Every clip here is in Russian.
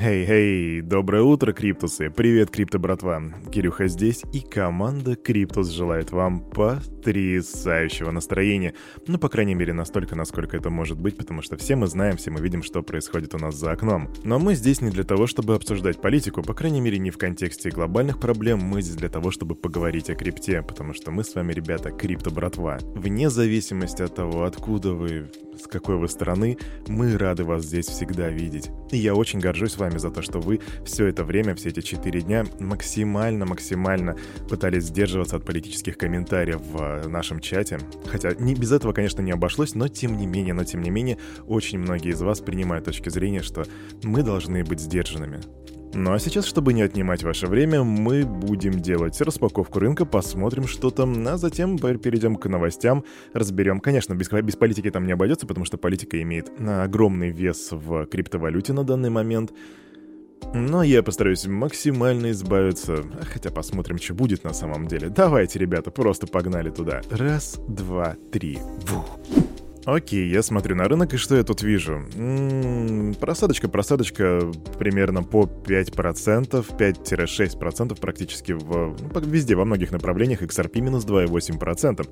Хей-хей, доброе утро, Криптусы! Привет, Крипто братва! Кирюха здесь, и команда Криптус желает вам потрясающего настроения. Ну, по крайней мере, настолько, насколько это может быть, потому что все мы знаем, все мы видим, что происходит у нас за окном. Но мы здесь не для того, чтобы обсуждать политику, по крайней мере, не в контексте глобальных проблем, мы здесь для того, чтобы поговорить о крипте, потому что мы с вами, ребята, Крипто братва. Вне зависимости от того, откуда вы, с какой вы стороны, мы рады вас здесь всегда видеть. И я очень горжусь вами за то, что вы все это время, все эти четыре дня максимально-максимально пытались сдерживаться от политических комментариев в э, нашем чате. Хотя не без этого, конечно, не обошлось, но тем не менее, но тем не менее, очень многие из вас принимают точки зрения, что мы должны быть сдержанными. Ну а сейчас, чтобы не отнимать ваше время, мы будем делать распаковку рынка, посмотрим, что там, а затем перейдем к новостям, разберем. Конечно, без, без политики там не обойдется, потому что политика имеет огромный вес в криптовалюте на данный момент. Но я постараюсь максимально избавиться. Хотя посмотрим, что будет на самом деле. Давайте, ребята, просто погнали туда. Раз, два, три. Вух. Окей, я смотрю на рынок, и что я тут вижу? М-м, просадочка, просадочка примерно по 5%, 5-6% практически в, ну, везде, во многих направлениях. XRP минус 2,8%,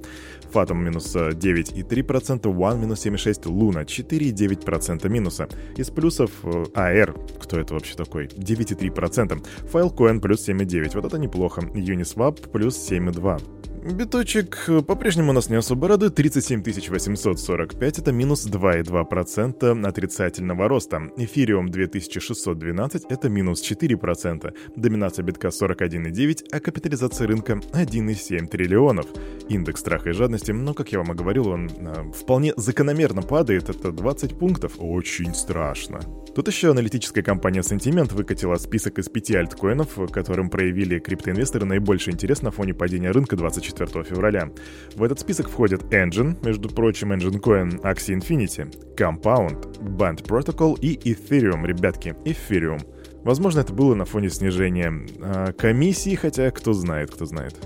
Fathom минус 9,3%, One минус 7,6%, Luna 4,9% минуса. Из плюсов AR, э, кто это вообще такой? 9,3%. Filecoin плюс 7,9%, вот это неплохо. Uniswap плюс 7,2%. Биточек э, по-прежнему нас не особо радует. 37 845 это минус 2,2% отрицательного роста. Эфириум 2612 это минус 4%. Доминация битка 41,9, а капитализация рынка 1,7 триллионов. Индекс страха и жадности, но, как я вам и говорил, он э, вполне закономерно падает. Это 20 пунктов. Очень страшно. Тут еще аналитическая компания Sentiment выкатила список из пяти альткоинов, которым проявили криптоинвесторы наибольший интерес на фоне падения рынка 24 февраля. В этот список входят Engine, между прочим, Engine Coin, Axie Infinity, Compound, Band Protocol и Ethereum, ребятки, Ethereum. Возможно, это было на фоне снижения э, комиссии, хотя кто знает, кто знает.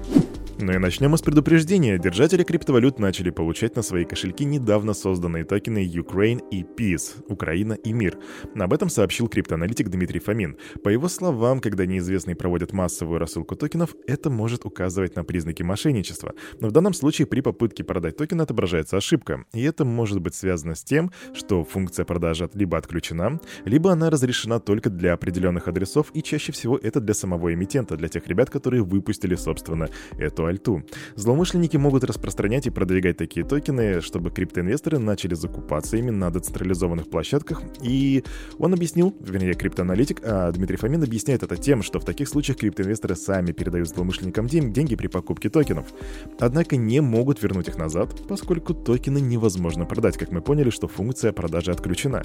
Ну и начнем с предупреждения. Держатели криптовалют начали получать на свои кошельки недавно созданные токены Ukraine и Peace, Украина и мир. Об этом сообщил криптоаналитик Дмитрий Фомин. По его словам, когда неизвестные проводят массовую рассылку токенов, это может указывать на признаки мошенничества. Но в данном случае при попытке продать токен отображается ошибка. И это может быть связано с тем, что функция продажи либо отключена, либо она разрешена только для определенных адресов, и чаще всего это для самого эмитента, для тех ребят, которые выпустили, собственно, эту альту. Злоумышленники могут распространять и продвигать такие токены, чтобы криптоинвесторы начали закупаться ими на децентрализованных площадках. И он объяснил, вернее, криптоаналитик, а Дмитрий Фомин объясняет это тем, что в таких случаях криптоинвесторы сами передают злоумышленникам деньги при покупке токенов. Однако не могут вернуть их назад, поскольку токены невозможно продать, как мы поняли, что функция продажи отключена.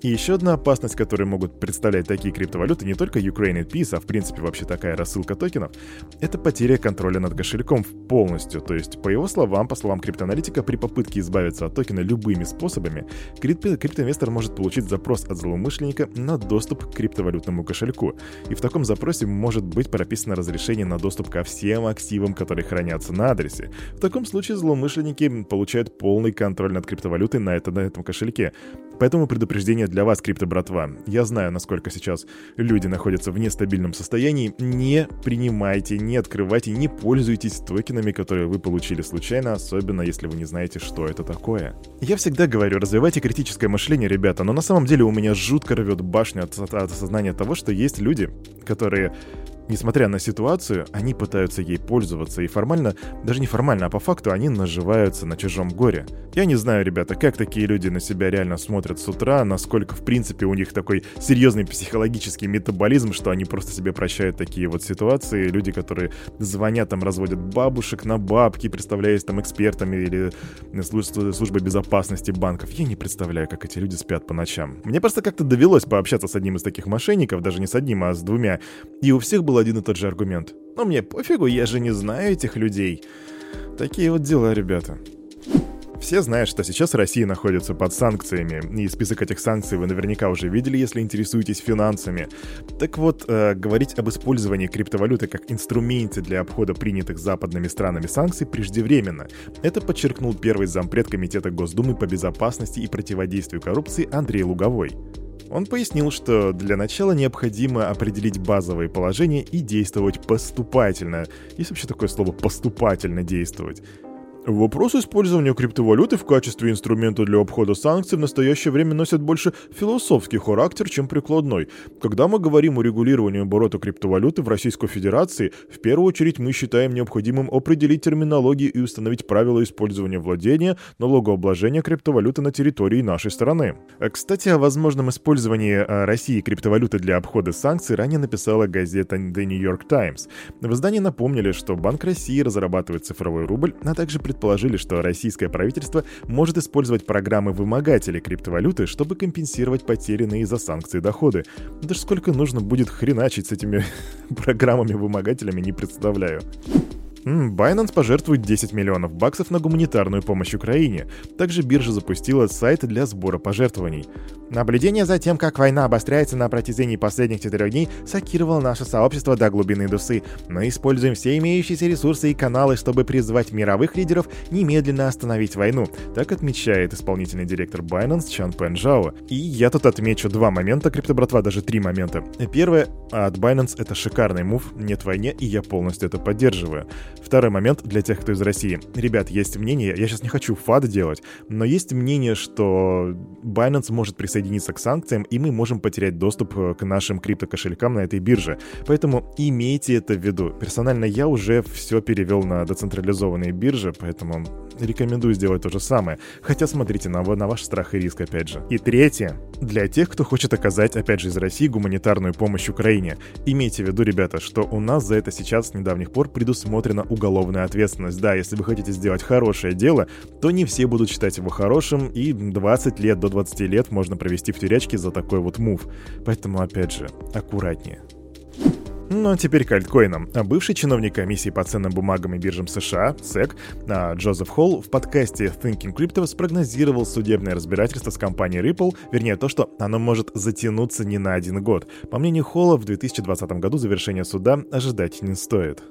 И еще одна опасность, которую могут представлять такие криптовалюты, не только Ukraine Peace, а в принципе вообще такая рассылка токенов, это потеря контроля над кошельком полностью. То есть, по его словам, по словам криптоаналитика, при попытке избавиться от токена любыми способами, крипто криптоинвестор может получить запрос от злоумышленника на доступ к криптовалютному кошельку. И в таком запросе может быть прописано разрешение на доступ ко всем активам, которые хранятся на адресе. В таком случае злоумышленники получают полный контроль над криптовалютой на, это, на этом кошельке. Поэтому предупреждение для вас, крипто-братва. Я знаю, насколько сейчас люди находятся в нестабильном состоянии. Не принимайте, не открывайте, не пользуйтесь токенами, которые вы получили случайно, особенно если вы не знаете, что это такое. Я всегда говорю, развивайте критическое мышление, ребята, но на самом деле у меня жутко рвет башню от, от, осознания того, что есть люди, которые Несмотря на ситуацию, они пытаются ей пользоваться, и формально, даже не формально, а по факту они наживаются на чужом горе. Я не знаю, ребята, как такие люди на себя реально смотрят с утра, насколько, в принципе, у них такой серьезный психологический метаболизм, что они просто себе прощают такие вот ситуации. Люди, которые звонят, там, разводят бабушек на бабки, представляясь там экспертами или службой безопасности банков. Я не представляю, как эти люди спят по ночам. Мне просто как-то довелось пообщаться с одним из таких мошенников, даже не с одним, а с двумя, и у всех было один и тот же аргумент. Но мне пофигу, я же не знаю этих людей. Такие вот дела, ребята. Все знают, что сейчас Россия находится под санкциями, и список этих санкций вы наверняка уже видели, если интересуетесь финансами. Так вот, э, говорить об использовании криптовалюты как инструменте для обхода принятых западными странами санкций преждевременно. Это подчеркнул первый зампред Комитета Госдумы по безопасности и противодействию коррупции Андрей Луговой. Он пояснил, что для начала необходимо определить базовые положения и действовать поступательно. Есть вообще такое слово «поступательно действовать». Вопрос использования криптовалюты в качестве инструмента для обхода санкций в настоящее время носит больше философский характер, чем прикладной. Когда мы говорим о регулировании оборота криптовалюты в Российской Федерации, в первую очередь мы считаем необходимым определить терминологию и установить правила использования владения, налогообложения криптовалюты на территории нашей страны. Кстати, о возможном использовании а, России криптовалюты для обхода санкций ранее написала газета The New York Times. В издании напомнили, что Банк России разрабатывает цифровой рубль, а также предположили, что российское правительство может использовать программы вымогателей криптовалюты, чтобы компенсировать потерянные из-за санкций доходы. Даже сколько нужно будет хреначить с этими программами-вымогателями, не представляю. Binance пожертвует 10 миллионов баксов на гуманитарную помощь Украине. Также биржа запустила сайт для сбора пожертвований. Наблюдение за тем, как война обостряется на протяжении последних четырех дней, шокировало наше сообщество до глубины души. Мы используем все имеющиеся ресурсы и каналы, чтобы призвать мировых лидеров немедленно остановить войну, так отмечает исполнительный директор Binance Чан Пен Жао. И я тут отмечу два момента, криптобратва, даже три момента. Первое, от Binance это шикарный мув, нет войне, и я полностью это поддерживаю. Второй момент для тех, кто из России. Ребят, есть мнение, я сейчас не хочу фад делать, но есть мнение, что Binance может присоединиться к санкциям, и мы можем потерять доступ э, к нашим криптокошелькам на этой бирже. Поэтому имейте это в виду. Персонально я уже все перевел на децентрализованные биржи, поэтому рекомендую сделать то же самое. Хотя смотрите на, на ваш страх и риск, опять же. И третье. Для тех, кто хочет оказать, опять же, из России гуманитарную помощь Украине. Имейте в виду, ребята, что у нас за это сейчас с недавних пор предусмотрена уголовная ответственность. Да, если вы хотите сделать хорошее дело, то не все будут считать его хорошим, и 20 лет до 20 лет можно провести в тюрячке за такой вот мув. Поэтому, опять же, аккуратнее. Ну а теперь к альткоинам. Бывший чиновник комиссии по ценным бумагам и биржам США, СЭК, а, Джозеф Холл в подкасте Thinking Crypto спрогнозировал судебное разбирательство с компанией Ripple, вернее то, что оно может затянуться не на один год. По мнению Холла, в 2020 году завершения суда ожидать не стоит.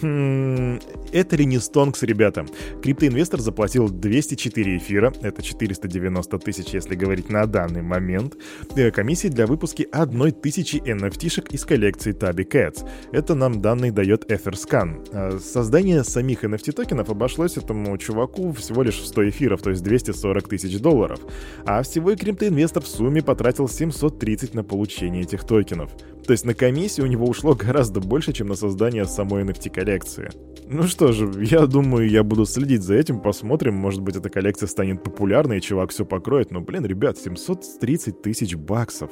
Хм, это Ренестонкс, ребята. Криптоинвестор заплатил 204 эфира, это 490 тысяч, если говорить на данный момент, э, комиссии для одной тысячи NFT-шек из коллекции Tabby Cats. Это нам данный дает Etherscan. А создание самих NFT-токенов обошлось этому чуваку всего лишь в 100 эфиров, то есть 240 тысяч долларов. А всего и криптоинвестор в сумме потратил 730 на получение этих токенов. То есть на комиссию у него ушло гораздо больше, чем на создание самой NFT-коллекции. Ну что же, я думаю, я буду следить за этим, посмотрим, может быть, эта коллекция станет популярной, и чувак все покроет. Но, блин, ребят, 730 тысяч баксов.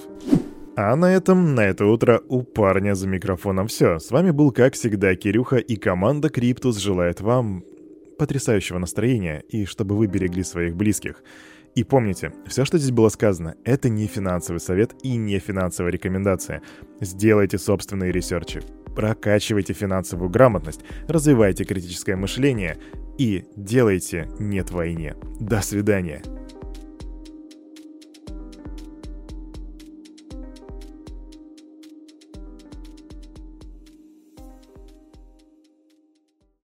А на этом, на это утро у парня за микрофоном все. С вами был, как всегда, Кирюха, и команда Криптус желает вам потрясающего настроения, и чтобы вы берегли своих близких. И помните, все, что здесь было сказано, это не финансовый совет и не финансовая рекомендация. Сделайте собственные ресерчи, прокачивайте финансовую грамотность, развивайте критическое мышление и делайте нет войне. До свидания.